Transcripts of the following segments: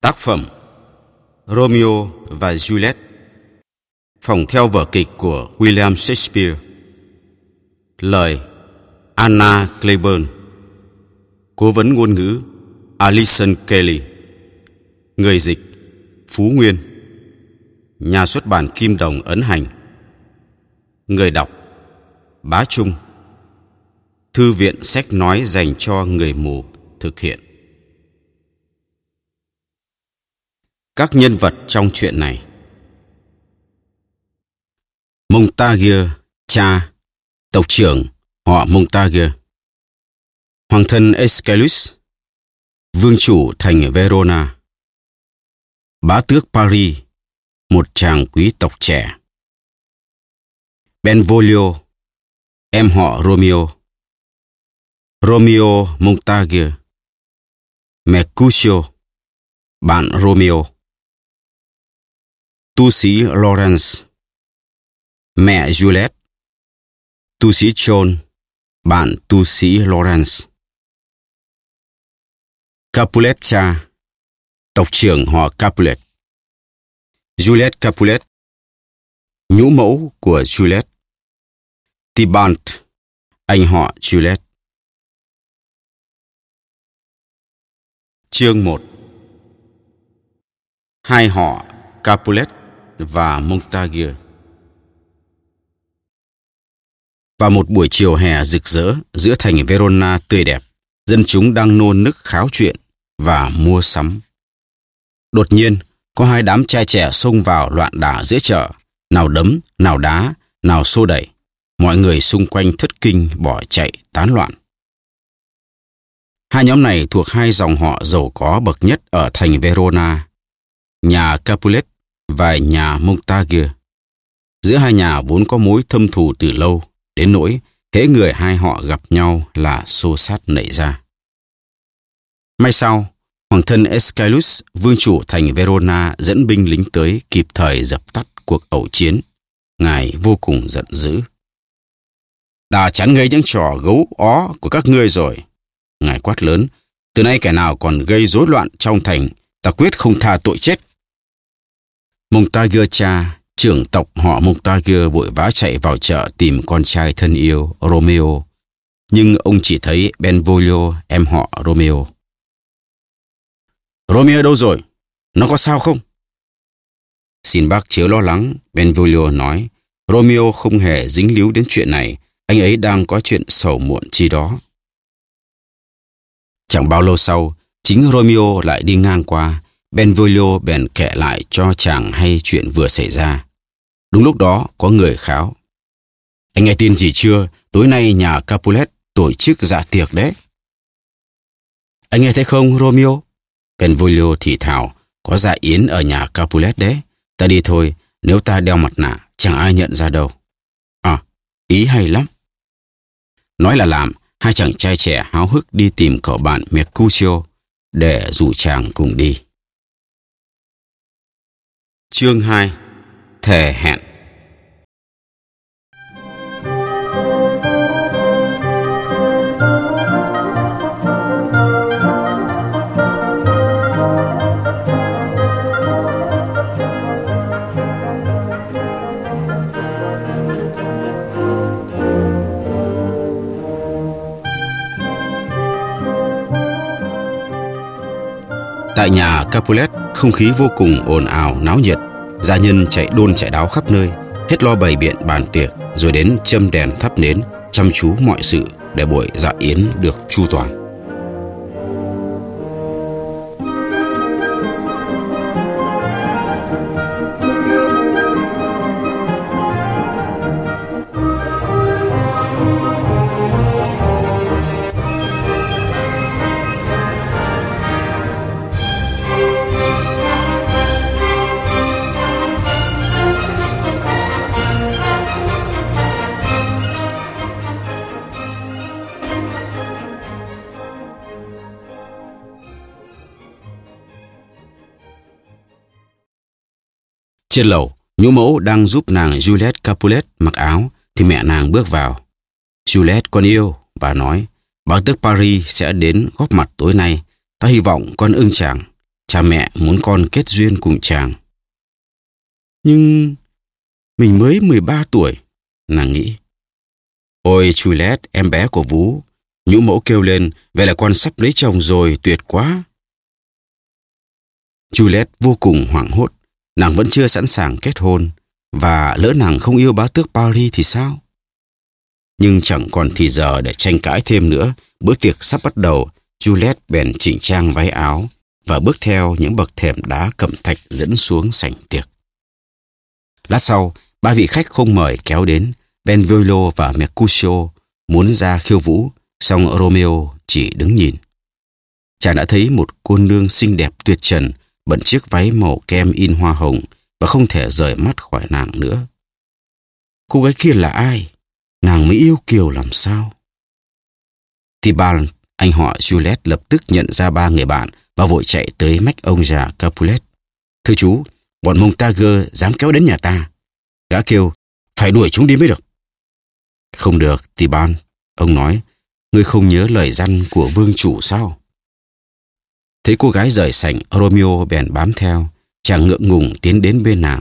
Tác phẩm Romeo và Juliet, Phòng theo vở kịch của William Shakespeare. Lời Anna Claiborne. Cố vấn ngôn ngữ Alison Kelly. Người dịch Phú Nguyên. Nhà xuất bản Kim Đồng ấn hành. Người đọc Bá Trung. Thư viện sách nói dành cho người mù thực hiện. Các nhân vật trong chuyện này. Montague, cha, tộc trưởng họ Montague. Hoàng thân Escalus, vương chủ thành Verona. Bá tước Paris, một chàng quý tộc trẻ. Benvolio, em họ Romeo. Romeo Montague. Mercutio, bạn Romeo tu sĩ Lawrence, mẹ Juliet, tu sĩ John, bạn tu sĩ Lawrence. Capulet cha, tộc trưởng họ Capulet. Juliet Capulet, nhũ mẫu của Juliet. Tibant, anh họ Juliet. Chương 1 Hai họ Capulet và Montague. Vào một buổi chiều hè rực rỡ giữa thành Verona tươi đẹp, dân chúng đang nôn nức kháo chuyện và mua sắm. Đột nhiên, có hai đám trai trẻ xông vào loạn đả giữa chợ, nào đấm, nào đá, nào xô đẩy. Mọi người xung quanh thất kinh bỏ chạy tán loạn. Hai nhóm này thuộc hai dòng họ giàu có bậc nhất ở thành Verona. Nhà Capulet và nhà Montague. Giữa hai nhà vốn có mối thâm thù từ lâu, đến nỗi hễ người hai họ gặp nhau là xô sát nảy ra. May sau, hoàng thân Escalus vương chủ thành Verona dẫn binh lính tới kịp thời dập tắt cuộc ẩu chiến. Ngài vô cùng giận dữ. đã chán gây những trò gấu ó của các ngươi rồi. Ngài quát lớn, từ nay kẻ nào còn gây rối loạn trong thành, ta quyết không tha tội chết. Montague cha, trưởng tộc họ Montague vội vã chạy vào chợ tìm con trai thân yêu Romeo. Nhưng ông chỉ thấy Benvolio, em họ Romeo. Romeo đâu rồi? Nó có sao không? Xin bác chớ lo lắng, Benvolio nói. Romeo không hề dính líu đến chuyện này, anh ấy đang có chuyện sầu muộn chi đó. Chẳng bao lâu sau, chính Romeo lại đi ngang qua, Benvolio bèn kể lại cho chàng hay chuyện vừa xảy ra. Đúng lúc đó có người kháo. Anh nghe tin gì chưa? Tối nay nhà Capulet tổ chức dạ tiệc đấy. Anh nghe thấy không, Romeo? Benvolio thì thào, có dạ yến ở nhà Capulet đấy. Ta đi thôi, nếu ta đeo mặt nạ, chẳng ai nhận ra đâu. À, ý hay lắm. Nói là làm, hai chàng trai trẻ háo hức đi tìm cậu bạn Mercutio để rủ chàng cùng đi. Chương 2 Thề hẹn. Tại nhà Capulet, không khí vô cùng ồn ào, náo nhiệt. Gia nhân chạy đôn chạy đáo khắp nơi, hết lo bày biện bàn tiệc, rồi đến châm đèn thắp nến, chăm chú mọi sự để buổi dạ yến được chu toàn. Trên lầu, nhũ mẫu đang giúp nàng Juliet Capulet mặc áo thì mẹ nàng bước vào. Juliet con yêu, bà nói, bác tước Paris sẽ đến góp mặt tối nay. Ta hy vọng con ưng chàng. cha mẹ muốn con kết duyên cùng chàng. Nhưng mình mới 13 tuổi, nàng nghĩ. Ôi Juliet, em bé của Vũ, nhũ mẫu kêu lên, vậy là con sắp lấy chồng rồi, tuyệt quá. Juliet vô cùng hoảng hốt, nàng vẫn chưa sẵn sàng kết hôn, và lỡ nàng không yêu bá tước Paris thì sao? Nhưng chẳng còn thì giờ để tranh cãi thêm nữa, bữa tiệc sắp bắt đầu, Juliet bèn chỉnh trang váy áo và bước theo những bậc thềm đá cẩm thạch dẫn xuống sảnh tiệc. Lát sau, ba vị khách không mời kéo đến, Benvolio và Mercutio muốn ra khiêu vũ, song Romeo chỉ đứng nhìn. Chàng đã thấy một cô nương xinh đẹp tuyệt trần, bận chiếc váy màu kem in hoa hồng và không thể rời mắt khỏi nàng nữa. Cô gái kia là ai? Nàng mới yêu Kiều làm sao? Tibal, anh họ Juliet lập tức nhận ra ba người bạn và vội chạy tới mách ông già Capulet. Thưa chú, bọn Montague dám kéo đến nhà ta. Gã kêu, phải đuổi chúng đi mới được. Không được, Tiban, ông nói, ngươi không nhớ lời răn của vương chủ sao? Thấy cô gái rời sảnh, Romeo bèn bám theo, chàng ngượng ngùng tiến đến bên nàng.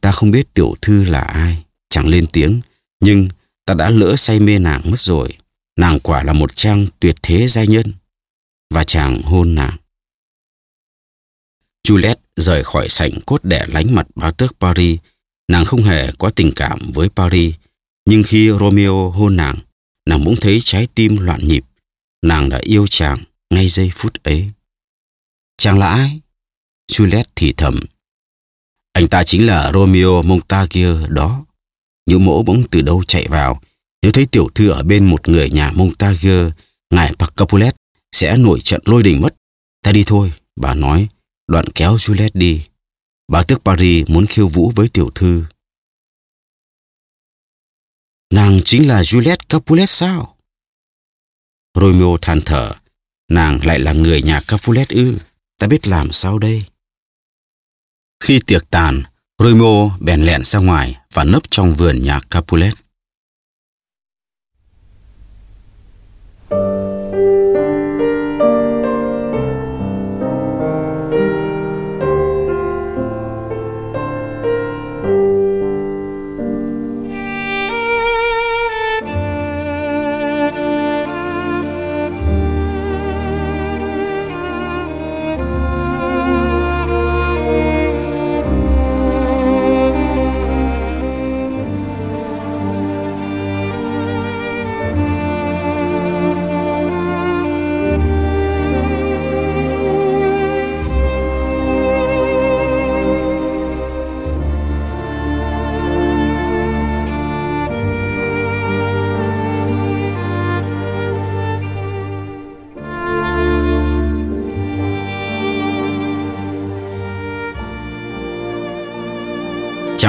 Ta không biết tiểu thư là ai, chẳng lên tiếng, nhưng ta đã lỡ say mê nàng mất rồi. Nàng quả là một trang tuyệt thế giai nhân. Và chàng hôn nàng. Juliet rời khỏi sảnh cốt để lánh mặt bá tước Paris. Nàng không hề có tình cảm với Paris. Nhưng khi Romeo hôn nàng, nàng bỗng thấy trái tim loạn nhịp. Nàng đã yêu chàng ngay giây phút ấy. Chàng là ai? Juliet thì thầm. Anh ta chính là Romeo Montague đó. Nhũ mỗ bỗng từ đâu chạy vào. Nếu thấy tiểu thư ở bên một người nhà Montague, ngài Pacapulet sẽ nổi trận lôi đình mất. Ta đi thôi, bà nói, đoạn kéo Juliet đi. Bà tước Paris muốn khiêu vũ với tiểu thư. Nàng chính là Juliet Capulet sao? Romeo than thở, nàng lại là người nhà Capulet ư, ta biết làm sao đây? Khi tiệc tàn, Romeo bèn lẹn ra ngoài và nấp trong vườn nhà Capulet.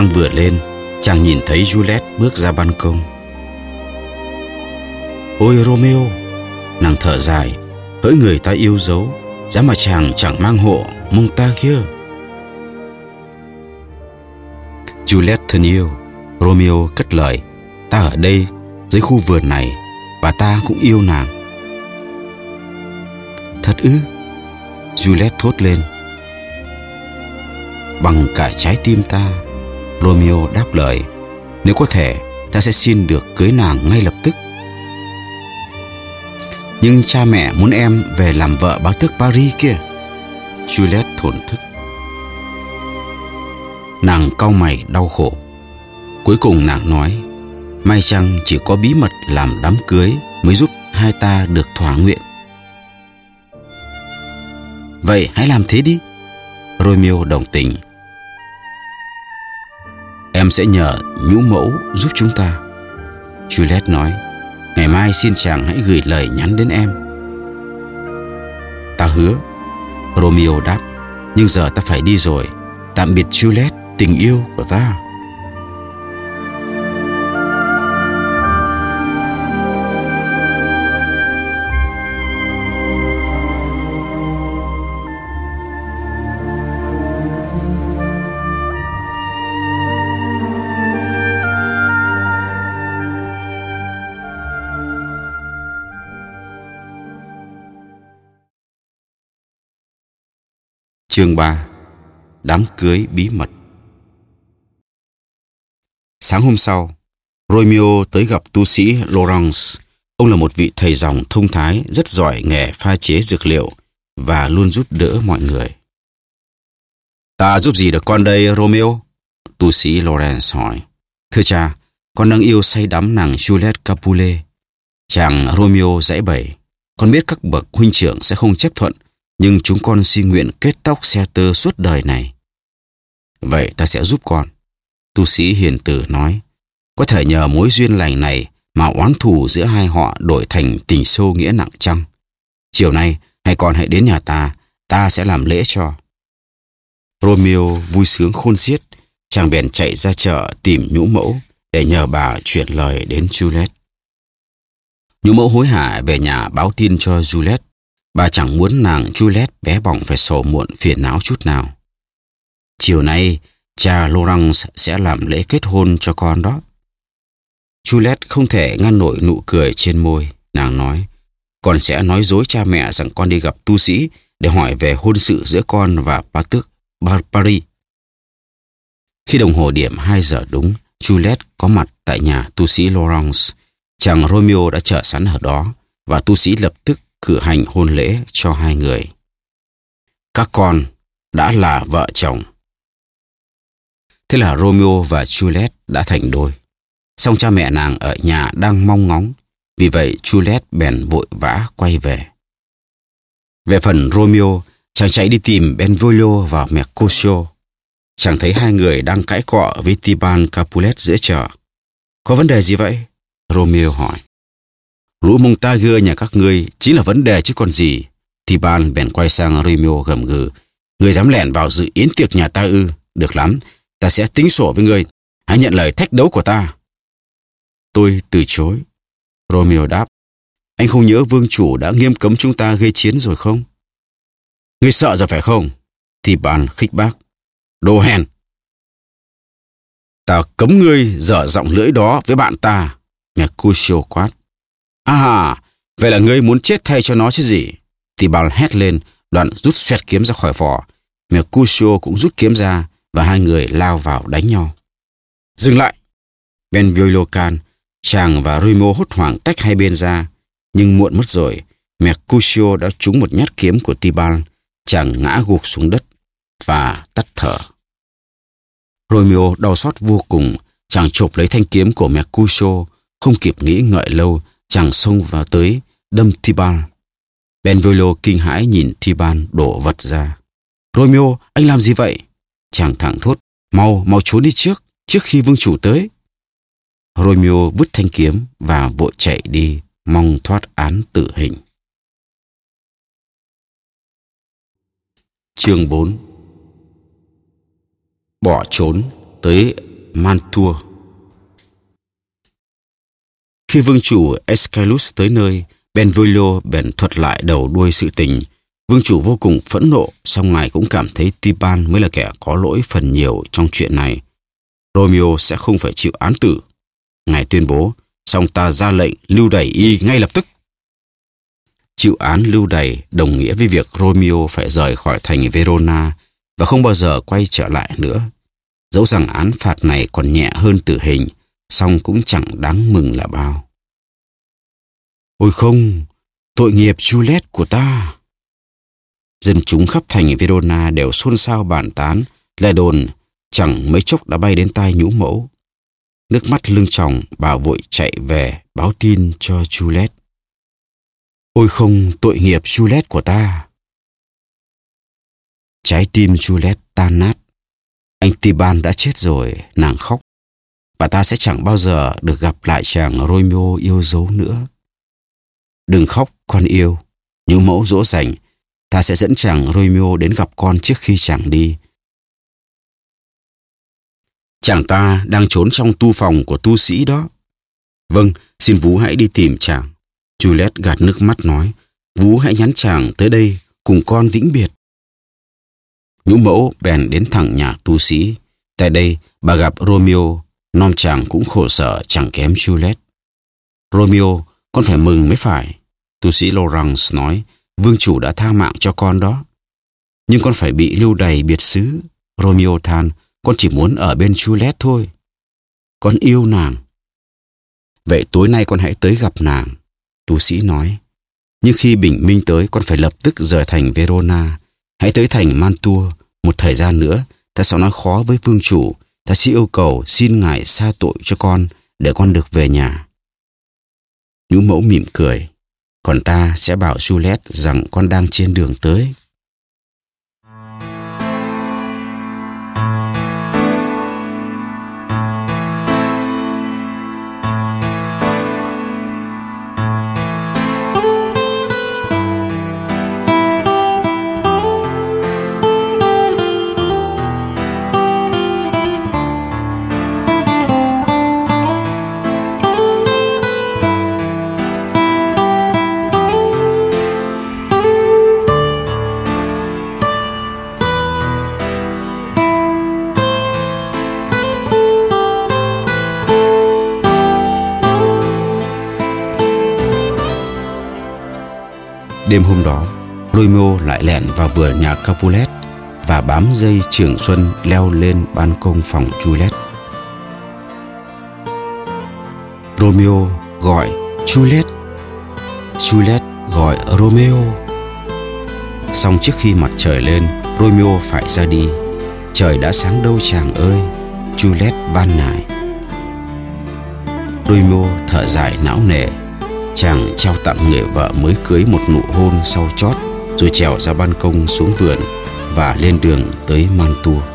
Trăng vừa lên, chàng nhìn thấy Juliet bước ra ban công. Ôi Romeo, nàng thở dài, hỡi người ta yêu dấu, giá mà chàng chẳng mang hộ mông ta kia. Juliet thân yêu, Romeo cất lời, ta ở đây, dưới khu vườn này, và ta cũng yêu nàng. Thật ư? Juliet thốt lên. Bằng cả trái tim ta, Romeo đáp lời, Nếu có thể, ta sẽ xin được cưới nàng ngay lập tức. Nhưng cha mẹ muốn em về làm vợ báo tước Paris kia. Juliet thổn thức. Nàng cau mày, đau khổ. Cuối cùng nàng nói May chăng chỉ có bí mật làm đám cưới Mới giúp hai ta được thỏa nguyện? Vậy hãy làm thế đi. Romeo đồng tình. Em sẽ nhờ nhũ mẫu giúp chúng ta. Juliet nói, Ngày mai xin chàng hãy gửi lời nhắn đến em. Ta hứa, Romeo đáp, Nhưng giờ ta phải đi rồi. Tạm biệt Juliet, tình yêu của ta. Chương 3 Đám cưới bí mật Sáng hôm sau, Romeo tới gặp tu sĩ Laurence. Ông là một vị thầy dòng thông thái, rất giỏi nghề pha chế dược liệu và luôn giúp đỡ mọi người. Ta giúp gì được con đây, Romeo? Tu sĩ Laurence hỏi. Thưa cha, con đang yêu say đắm nàng Juliet Capulet. Chàng Romeo dãy bày. Con biết các bậc huynh trưởng sẽ không chấp thuận, nhưng chúng con xin nguyện kết tóc xe tơ suốt đời này. Vậy ta sẽ giúp con. Tu sĩ hiền tử nói, có thể nhờ mối duyên lành này mà oán thù giữa hai họ đổi thành tình sâu nghĩa nặng chăng? Chiều nay, hai con hãy đến nhà ta, ta sẽ làm lễ cho. Romeo vui sướng khôn xiết, chàng bèn chạy ra chợ tìm nhũ mẫu để nhờ bà chuyển lời đến Juliet. Nhũ mẫu hối hả về nhà báo tin cho Juliet. Bà chẳng muốn nàng Juliet bé bỏng phải sổ muộn phiền não chút nào. Chiều nay, cha Laurence sẽ làm lễ kết hôn cho con đó. Juliet không thể ngăn nổi nụ cười trên môi. Nàng nói, con sẽ nói dối cha mẹ rằng con đi gặp tu sĩ để hỏi về hôn sự giữa con và Patrick Barbary. Khi đồng hồ điểm 2 giờ đúng, Juliet có mặt tại nhà tu sĩ Laurence. Chàng Romeo đã chờ sẵn ở đó và tu sĩ lập tức cử hành hôn lễ cho hai người. Các con đã là vợ chồng. Thế là Romeo và Juliet đã thành đôi. Song cha mẹ nàng ở nhà đang mong ngóng, vì vậy Juliet bèn vội vã quay về. Về phần Romeo, chàng chạy đi tìm Benvolio và Mercutio. Chàng thấy hai người đang cãi cọ với Tiban Capulet giữa chợ. Có vấn đề gì vậy? Romeo hỏi. Lũ mông ta gưa nhà các ngươi chính là vấn đề chứ còn gì. thì ban bèn quay sang Romeo gầm gừ. Người dám lẻn vào dự yến tiệc nhà ta ư. Được lắm, ta sẽ tính sổ với ngươi. Hãy nhận lời thách đấu của ta. Tôi từ chối. Romeo đáp. Anh không nhớ vương chủ đã nghiêm cấm chúng ta gây chiến rồi không? Ngươi sợ rồi phải không? Thì bàn khích bác. Đồ hèn! Ta cấm ngươi dở giọng lưỡi đó với bạn ta. Mercutio quát. À, vậy là ngươi muốn chết thay cho nó chứ gì? Tibal hét lên, đoạn rút xoẹt kiếm ra khỏi vỏ. Mercutio cũng rút kiếm ra và hai người lao vào đánh nhau. Dừng lại! Benvolio can, chàng và Rimo hốt hoảng tách hai bên ra. Nhưng muộn mất rồi, Mercutio đã trúng một nhát kiếm của Tibal. Chàng ngã gục xuống đất và tắt thở. Romeo đau xót vô cùng, chàng chộp lấy thanh kiếm của Mercutio, không kịp nghĩ ngợi lâu, chàng xông vào tới, đâm Tiban. Benvolio kinh hãi nhìn Tiban đổ vật ra. Romeo, anh làm gì vậy? Chàng thẳng thốt, mau, mau trốn đi trước, trước khi vương chủ tới. Romeo vứt thanh kiếm và vội chạy đi, mong thoát án tử hình. Chương 4 Bỏ trốn tới Mantua khi vương chủ Escalus tới nơi, Benvolio bèn thuật lại đầu đuôi sự tình. Vương chủ vô cùng phẫn nộ, song ngài cũng cảm thấy Tiban mới là kẻ có lỗi phần nhiều trong chuyện này. Romeo sẽ không phải chịu án tử. Ngài tuyên bố, song ta ra lệnh lưu đày y ngay lập tức. Chịu án lưu đày đồng nghĩa với việc Romeo phải rời khỏi thành Verona và không bao giờ quay trở lại nữa. Dẫu rằng án phạt này còn nhẹ hơn tử hình, song cũng chẳng đáng mừng là bao. Ôi không, tội nghiệp Juliet của ta. Dân chúng khắp thành Verona đều xôn xao bàn tán, lời đồn chẳng mấy chốc đã bay đến tai nhũ mẫu. Nước mắt lưng tròng, bà vội chạy về báo tin cho Juliet. Ôi không, tội nghiệp Juliet của ta. Trái tim Juliet tan nát. Anh Tiban đã chết rồi, nàng khóc. Bà ta sẽ chẳng bao giờ được gặp lại chàng Romeo yêu dấu nữa. Đừng khóc, con yêu. Những mẫu dỗ dành, ta sẽ dẫn chàng Romeo đến gặp con trước khi chàng đi. Chàng ta đang trốn trong tu phòng của tu sĩ đó. Vâng, xin Vũ hãy đi tìm chàng. Juliet gạt nước mắt nói, Vũ hãy nhắn chàng tới đây cùng con vĩnh biệt. Nhũ mẫu bèn đến thẳng nhà tu sĩ. Tại đây, bà gặp Romeo, non chàng cũng khổ sở chẳng kém Juliet. Romeo, con phải mừng mới phải. Tu sĩ Lawrence nói, vương chủ đã tha mạng cho con đó. Nhưng con phải bị lưu đày biệt xứ. Romeo than, con chỉ muốn ở bên Juliet thôi. Con yêu nàng. Vậy tối nay con hãy tới gặp nàng. Tu sĩ nói. Nhưng khi bình minh tới, con phải lập tức rời thành Verona. Hãy tới thành Mantua. Một thời gian nữa, ta sẽ nói khó với vương chủ. Ta sẽ yêu cầu xin ngài xa tội cho con để con được về nhà. Nhũ mẫu mỉm cười. Còn ta sẽ bảo Juliet rằng con đang trên đường tới. Đêm hôm đó, Romeo lại lẻn vào vườn nhà Capulet và bám dây trường xuân leo lên ban công phòng Juliet. Romeo gọi Juliet. Juliet gọi Romeo. Xong trước khi mặt trời lên, Romeo phải ra đi. Trời đã sáng đâu chàng ơi, Juliet van nài. Romeo thở dài não nề chàng trao tặng người vợ mới cưới một nụ hôn sau chót, rồi trèo ra ban công xuống vườn và lên đường tới Mantua.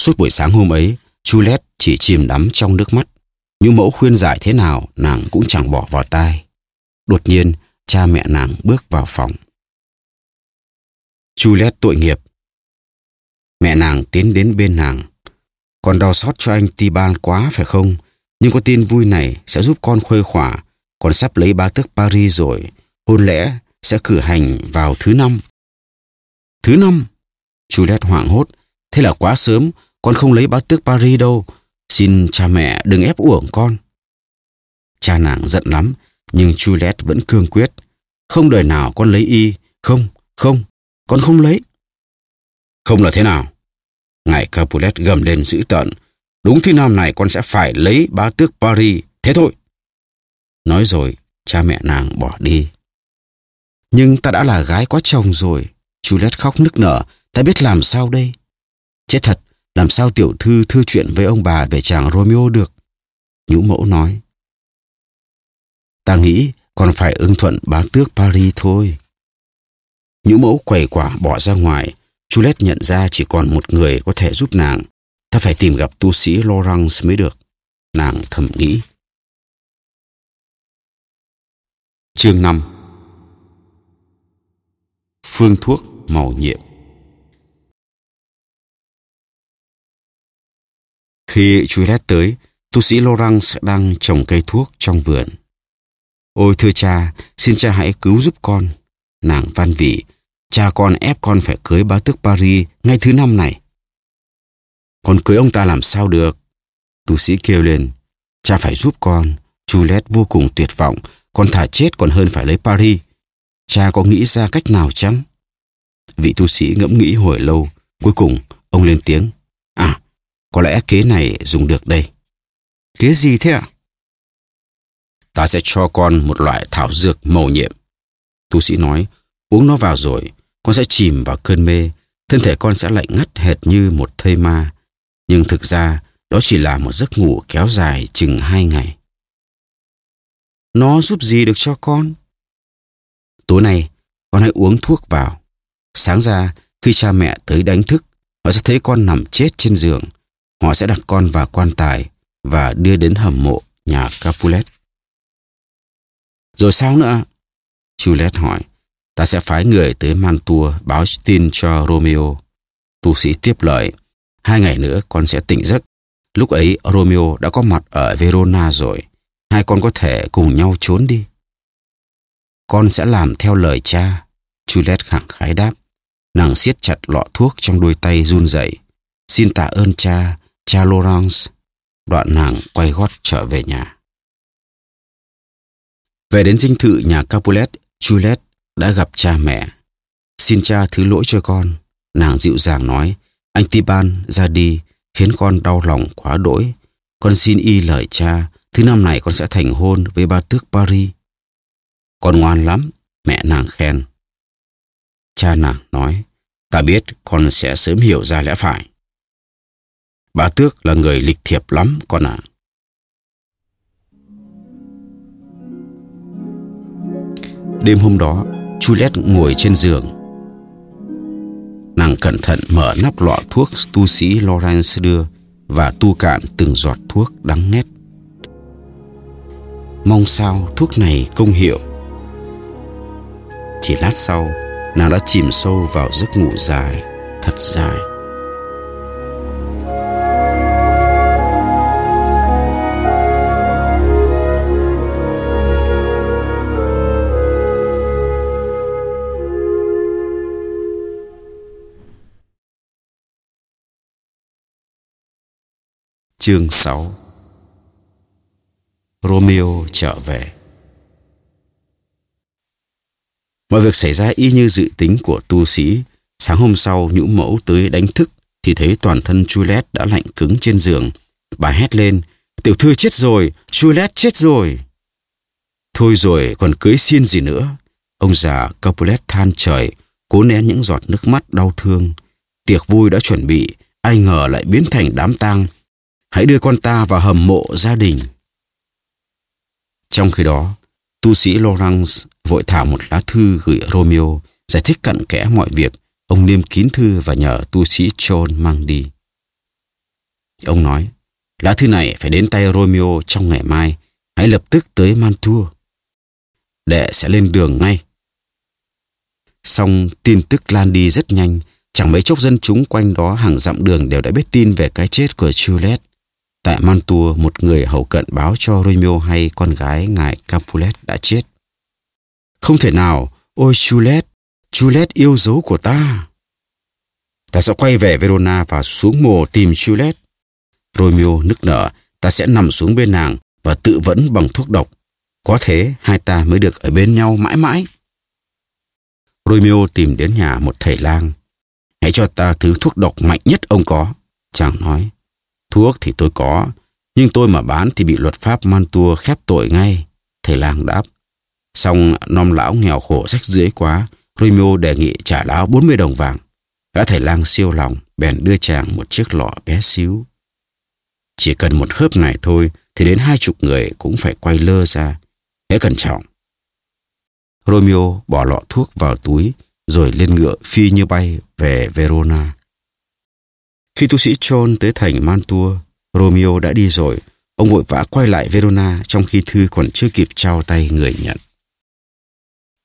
Suốt buổi sáng hôm ấy, Juliet chỉ chìm đắm trong nước mắt. Những mẫu khuyên giải thế nào nàng cũng chẳng bỏ vào tai. Đột nhiên, cha mẹ nàng bước vào phòng. Juliet tội nghiệp. Mẹ nàng tiến đến bên nàng. Con đau xót cho anh Tiban quá phải không? Nhưng có tin vui này sẽ giúp con khuây khỏa. Con sắp lấy bá tước Paris rồi. Hôn lẽ sẽ cử hành vào thứ năm. Thứ năm? Juliet hoảng hốt. Thế là quá sớm, con không lấy bá tước Paris đâu. Xin cha mẹ đừng ép uổng con. Cha nàng giận lắm, nhưng Juliet vẫn cương quyết. Không đời nào con lấy y. Không, không, con không lấy. Không là thế nào? Ngài Capulet gầm lên dữ tợn. Đúng thứ năm này con sẽ phải lấy bá tước Paris. Thế thôi. Nói rồi, cha mẹ nàng bỏ đi. Nhưng ta đã là gái có chồng rồi. Juliet khóc nức nở. Ta biết làm sao đây? Chết thật, làm sao tiểu thư thư chuyện với ông bà về chàng Romeo được? Nhũ mẫu nói. Ta nghĩ còn phải ưng thuận bá tước Paris thôi. Nhũ mẫu quầy quả bỏ ra ngoài. Juliet nhận ra chỉ còn một người có thể giúp nàng. Ta phải tìm gặp tu sĩ Lawrence mới được. Nàng thầm nghĩ. Chương 5 Phương thuốc màu nhiệm Khi Juliet tới, tu sĩ Laurence đang trồng cây thuốc trong vườn. Ôi thưa cha, xin cha hãy cứu giúp con. Nàng van vỉ, cha con ép con phải cưới bá tước Paris ngay thứ năm này. Con cưới ông ta làm sao được? Tu sĩ kêu lên, cha phải giúp con. Juliet vô cùng tuyệt vọng, con thả chết còn hơn phải lấy Paris. Cha có nghĩ ra cách nào chăng? Vị tu sĩ ngẫm nghĩ hồi lâu, cuối cùng ông lên tiếng. À, có lẽ kế này dùng được đây. Kế gì thế ạ? Ta sẽ cho con một loại thảo dược màu nhiệm. Tu sĩ nói, uống nó vào rồi, con sẽ chìm vào cơn mê, thân thể con sẽ lạnh ngắt hệt như một thây ma. Nhưng thực ra, đó chỉ là một giấc ngủ kéo dài chừng hai ngày. Nó giúp gì được cho con? Tối nay, con hãy uống thuốc vào. Sáng ra, khi cha mẹ tới đánh thức, họ sẽ thấy con nằm chết trên giường. Họ sẽ đặt con vào quan tài và đưa đến hầm mộ nhà Capulet. Rồi sao nữa? Juliet hỏi. Ta sẽ phái người tới Mantua báo tin cho Romeo. Tu sĩ tiếp lời. Hai ngày nữa con sẽ tỉnh giấc. Lúc ấy Romeo đã có mặt ở Verona rồi. Hai con có thể cùng nhau trốn đi. Con sẽ làm theo lời cha. Juliet khẳng khái đáp. Nàng siết chặt lọ thuốc trong đôi tay run rẩy. Xin tạ ơn cha, cha Laurence. Đoạn nàng quay gót trở về nhà. Về đến dinh thự nhà Capulet, Juliet đã gặp cha mẹ. Xin cha thứ lỗi cho con. Nàng dịu dàng nói, anh Tiban ra đi, khiến con đau lòng quá đỗi. Con xin y lời cha, thứ năm này con sẽ thành hôn với ba tước Paris. Con ngoan lắm, mẹ nàng khen. Cha nàng nói, ta biết con sẽ sớm hiểu ra lẽ phải. Bà Tước là người lịch thiệp lắm con ạ. À. Đêm hôm đó, Juliet ngồi trên giường. Nàng cẩn thận mở nắp lọ thuốc tu sĩ Lawrence đưa và tu cạn từng giọt thuốc đắng ngắt. Mong sao thuốc này công hiệu. Chỉ lát sau, nàng đã chìm sâu vào giấc ngủ dài, thật dài. Chương 6 Romeo trở về Mọi việc xảy ra y như dự tính của tu sĩ. Sáng hôm sau, nhũ mẫu tới đánh thức thì thấy toàn thân Juliet đã lạnh cứng trên giường. Bà hét lên, tiểu thư chết rồi, Juliet chết rồi. Thôi rồi, còn cưới xin gì nữa. Ông già Capulet than trời, cố nén những giọt nước mắt đau thương. Tiệc vui đã chuẩn bị, ai ngờ lại biến thành đám tang Hãy đưa con ta vào hầm mộ gia đình. Trong khi đó, tu sĩ Lawrence vội thả một lá thư gửi Romeo giải thích cặn kẽ mọi việc. Ông niêm kín thư và nhờ tu sĩ John mang đi. Ông nói, lá thư này phải đến tay Romeo trong ngày mai. Hãy lập tức tới Mantua. Đệ sẽ lên đường ngay. Xong tin tức lan đi rất nhanh. Chẳng mấy chốc dân chúng quanh đó hàng dặm đường đều đã biết tin về cái chết của Juliet. Tại Mantua, một người hầu cận báo cho Romeo hay con gái ngài Capulet đã chết. Không thể nào, ôi Juliet, Juliet yêu dấu của ta. Ta sẽ quay về Verona và xuống mồ tìm Juliet. Romeo nức nở, ta sẽ nằm xuống bên nàng và tự vẫn bằng thuốc độc. Có thế hai ta mới được ở bên nhau mãi mãi. Romeo tìm đến nhà một thầy lang. Hãy cho ta thứ thuốc độc mạnh nhất ông có. Chàng nói. Thuốc thì tôi có, nhưng tôi mà bán thì bị luật pháp Mantua khép tội ngay. Thầy lang đáp. Xong non lão nghèo khổ rách rưới quá, Romeo đề nghị trả lão 40 đồng vàng. Gã thầy lang siêu lòng, bèn đưa chàng một chiếc lọ bé xíu. Chỉ cần một hớp này thôi thì đến hai chục người cũng phải quay lơ ra. Hãy cẩn trọng. Romeo bỏ lọ thuốc vào túi rồi lên ngựa phi như bay về Verona. Khi tu sĩ John tới thành Mantua, Romeo đã đi rồi. Ông vội vã quay lại Verona trong khi thư còn chưa kịp trao tay người nhận.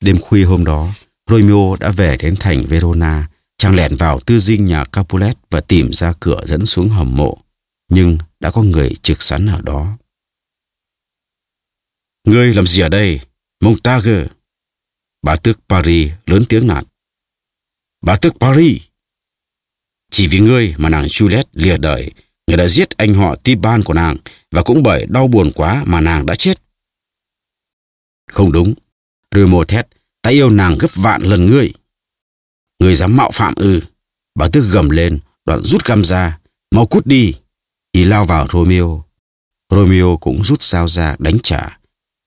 Đêm khuya hôm đó, Romeo đã về đến thành Verona. Chàng lẻn vào tư dinh nhà Capulet và tìm ra cửa dẫn xuống hầm mộ. Nhưng đã có người trực sẵn ở đó. Ngươi làm gì ở đây? Montague. Bà tước Paris lớn tiếng nạt. Bà tước Paris! Chỉ vì ngươi mà nàng Juliet lìa đời, người đã giết anh họ Tiban của nàng và cũng bởi đau buồn quá mà nàng đã chết. Không đúng. Remo thét, ta yêu nàng gấp vạn lần ngươi. Ngươi dám mạo phạm ư. Bà tước gầm lên, đoạn rút găm ra. Mau cút đi. Y lao vào Romeo. Romeo cũng rút dao ra đánh trả.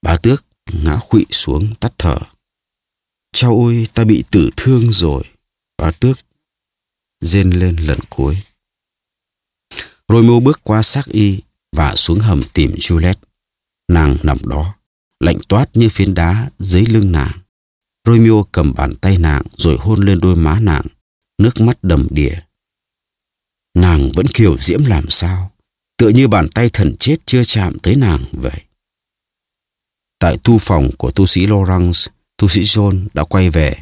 Bà tước ngã khụy xuống tắt thở. Chao ôi, ta bị tử thương rồi. bá tước rên lên lần cuối. Romeo bước qua xác y và xuống hầm tìm Juliet. Nàng nằm đó, lạnh toát như phiến đá dưới lưng nàng. Romeo cầm bàn tay nàng rồi hôn lên đôi má nàng, nước mắt đầm đìa. Nàng vẫn kiều diễm làm sao, tựa như bàn tay thần chết chưa chạm tới nàng vậy. Tại tu phòng của tu sĩ Lawrence, tu sĩ John đã quay về.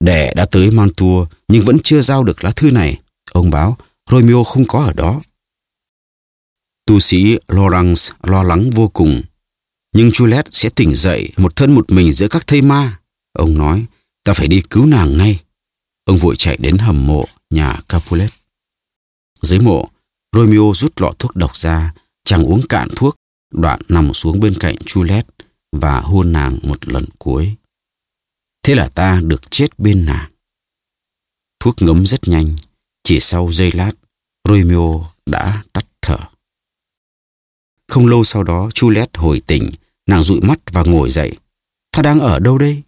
Đệ đã tới Mantua nhưng vẫn chưa giao được lá thư này. Ông báo Romeo không có ở đó. Tu sĩ Lawrence lo lắng vô cùng. Nhưng Juliet sẽ tỉnh dậy một thân một mình giữa các thây ma. Ông nói, ta phải đi cứu nàng ngay. Ông vội chạy đến hầm mộ nhà Capulet. Dưới mộ, Romeo rút lọ thuốc độc ra, chàng uống cạn thuốc, đoạn nằm xuống bên cạnh Juliet và hôn nàng một lần cuối. Thế là ta được chết bên nàng. Thuốc ngấm rất nhanh, chỉ sau giây lát, Romeo đã tắt thở. Không lâu sau đó, Juliet hồi tỉnh, nàng dụi mắt và ngồi dậy. Ta đang ở đâu đây?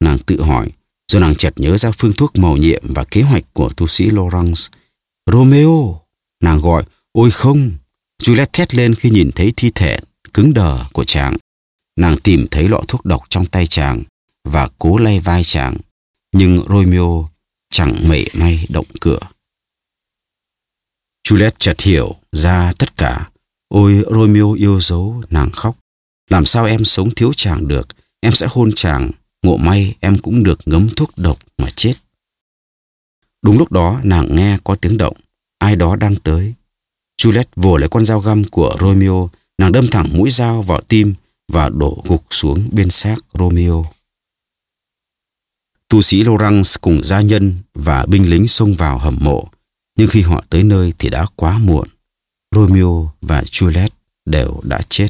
Nàng tự hỏi, rồi nàng chợt nhớ ra phương thuốc màu nhiệm và kế hoạch của tu sĩ Lawrence. Romeo! Nàng gọi, ôi không! Juliet thét lên khi nhìn thấy thi thể cứng đờ của chàng. Nàng tìm thấy lọ thuốc độc trong tay chàng và cố lay vai chàng. Nhưng Romeo chẳng mảy may động cửa. Juliet chợt hiểu ra tất cả. Ôi Romeo yêu dấu, nàng khóc. Làm sao em sống thiếu chàng được? Em sẽ hôn chàng. Ngộ may em cũng được ngấm thuốc độc mà chết. Đúng lúc đó nàng nghe có tiếng động. Ai đó đang tới. Juliet vồ lấy con dao găm của Romeo. Nàng đâm thẳng mũi dao vào tim và đổ gục xuống bên xác Romeo. Tu sĩ Lawrence cùng gia nhân và binh lính xông vào hầm mộ, nhưng khi họ tới nơi thì đã quá muộn. Romeo và Juliet đều đã chết.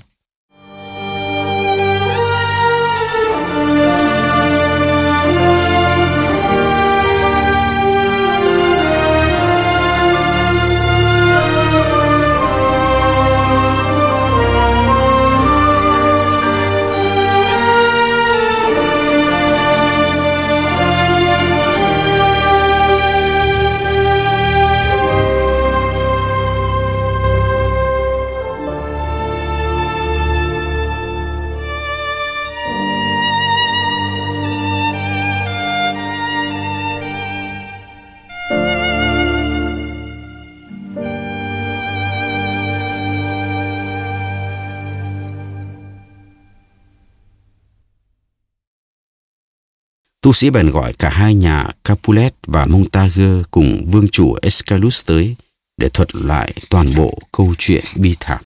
Tu sĩ bèn gọi cả hai nhà Capulet và Montague cùng vương chủ Escalus tới để thuật lại toàn bộ câu chuyện bi thảm.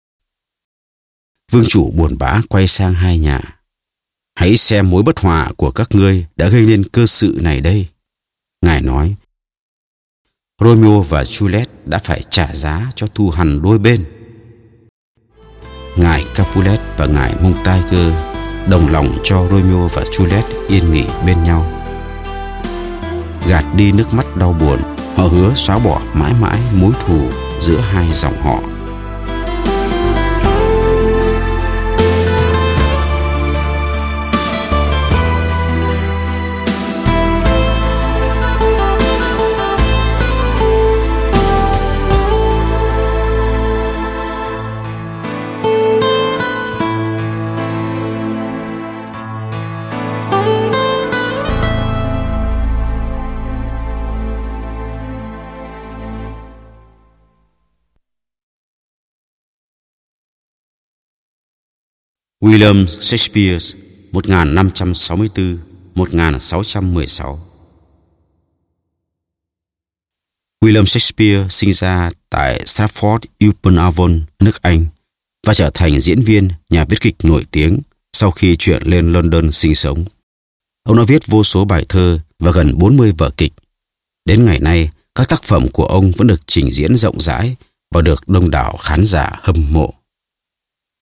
Vương chủ buồn bã quay sang hai nhà. Hãy xem mối bất hòa của các ngươi đã gây nên cơ sự này đây. Ngài nói, Romeo và Juliet đã phải trả giá cho thù hằn đôi bên. Ngài Capulet và ngài Montague đồng lòng cho Romeo và Juliet yên nghỉ bên nhau. Gạt đi nước mắt đau buồn, họ hứa xóa bỏ mãi mãi mối thù giữa hai dòng họ. William Shakespeare 1564-1616 William Shakespeare sinh ra tại Stratford upon Avon, nước Anh và trở thành diễn viên, nhà viết kịch nổi tiếng sau khi chuyển lên London sinh sống. Ông đã viết vô số bài thơ và gần 40 vở kịch. Đến ngày nay, các tác phẩm của ông vẫn được trình diễn rộng rãi và được đông đảo khán giả hâm mộ.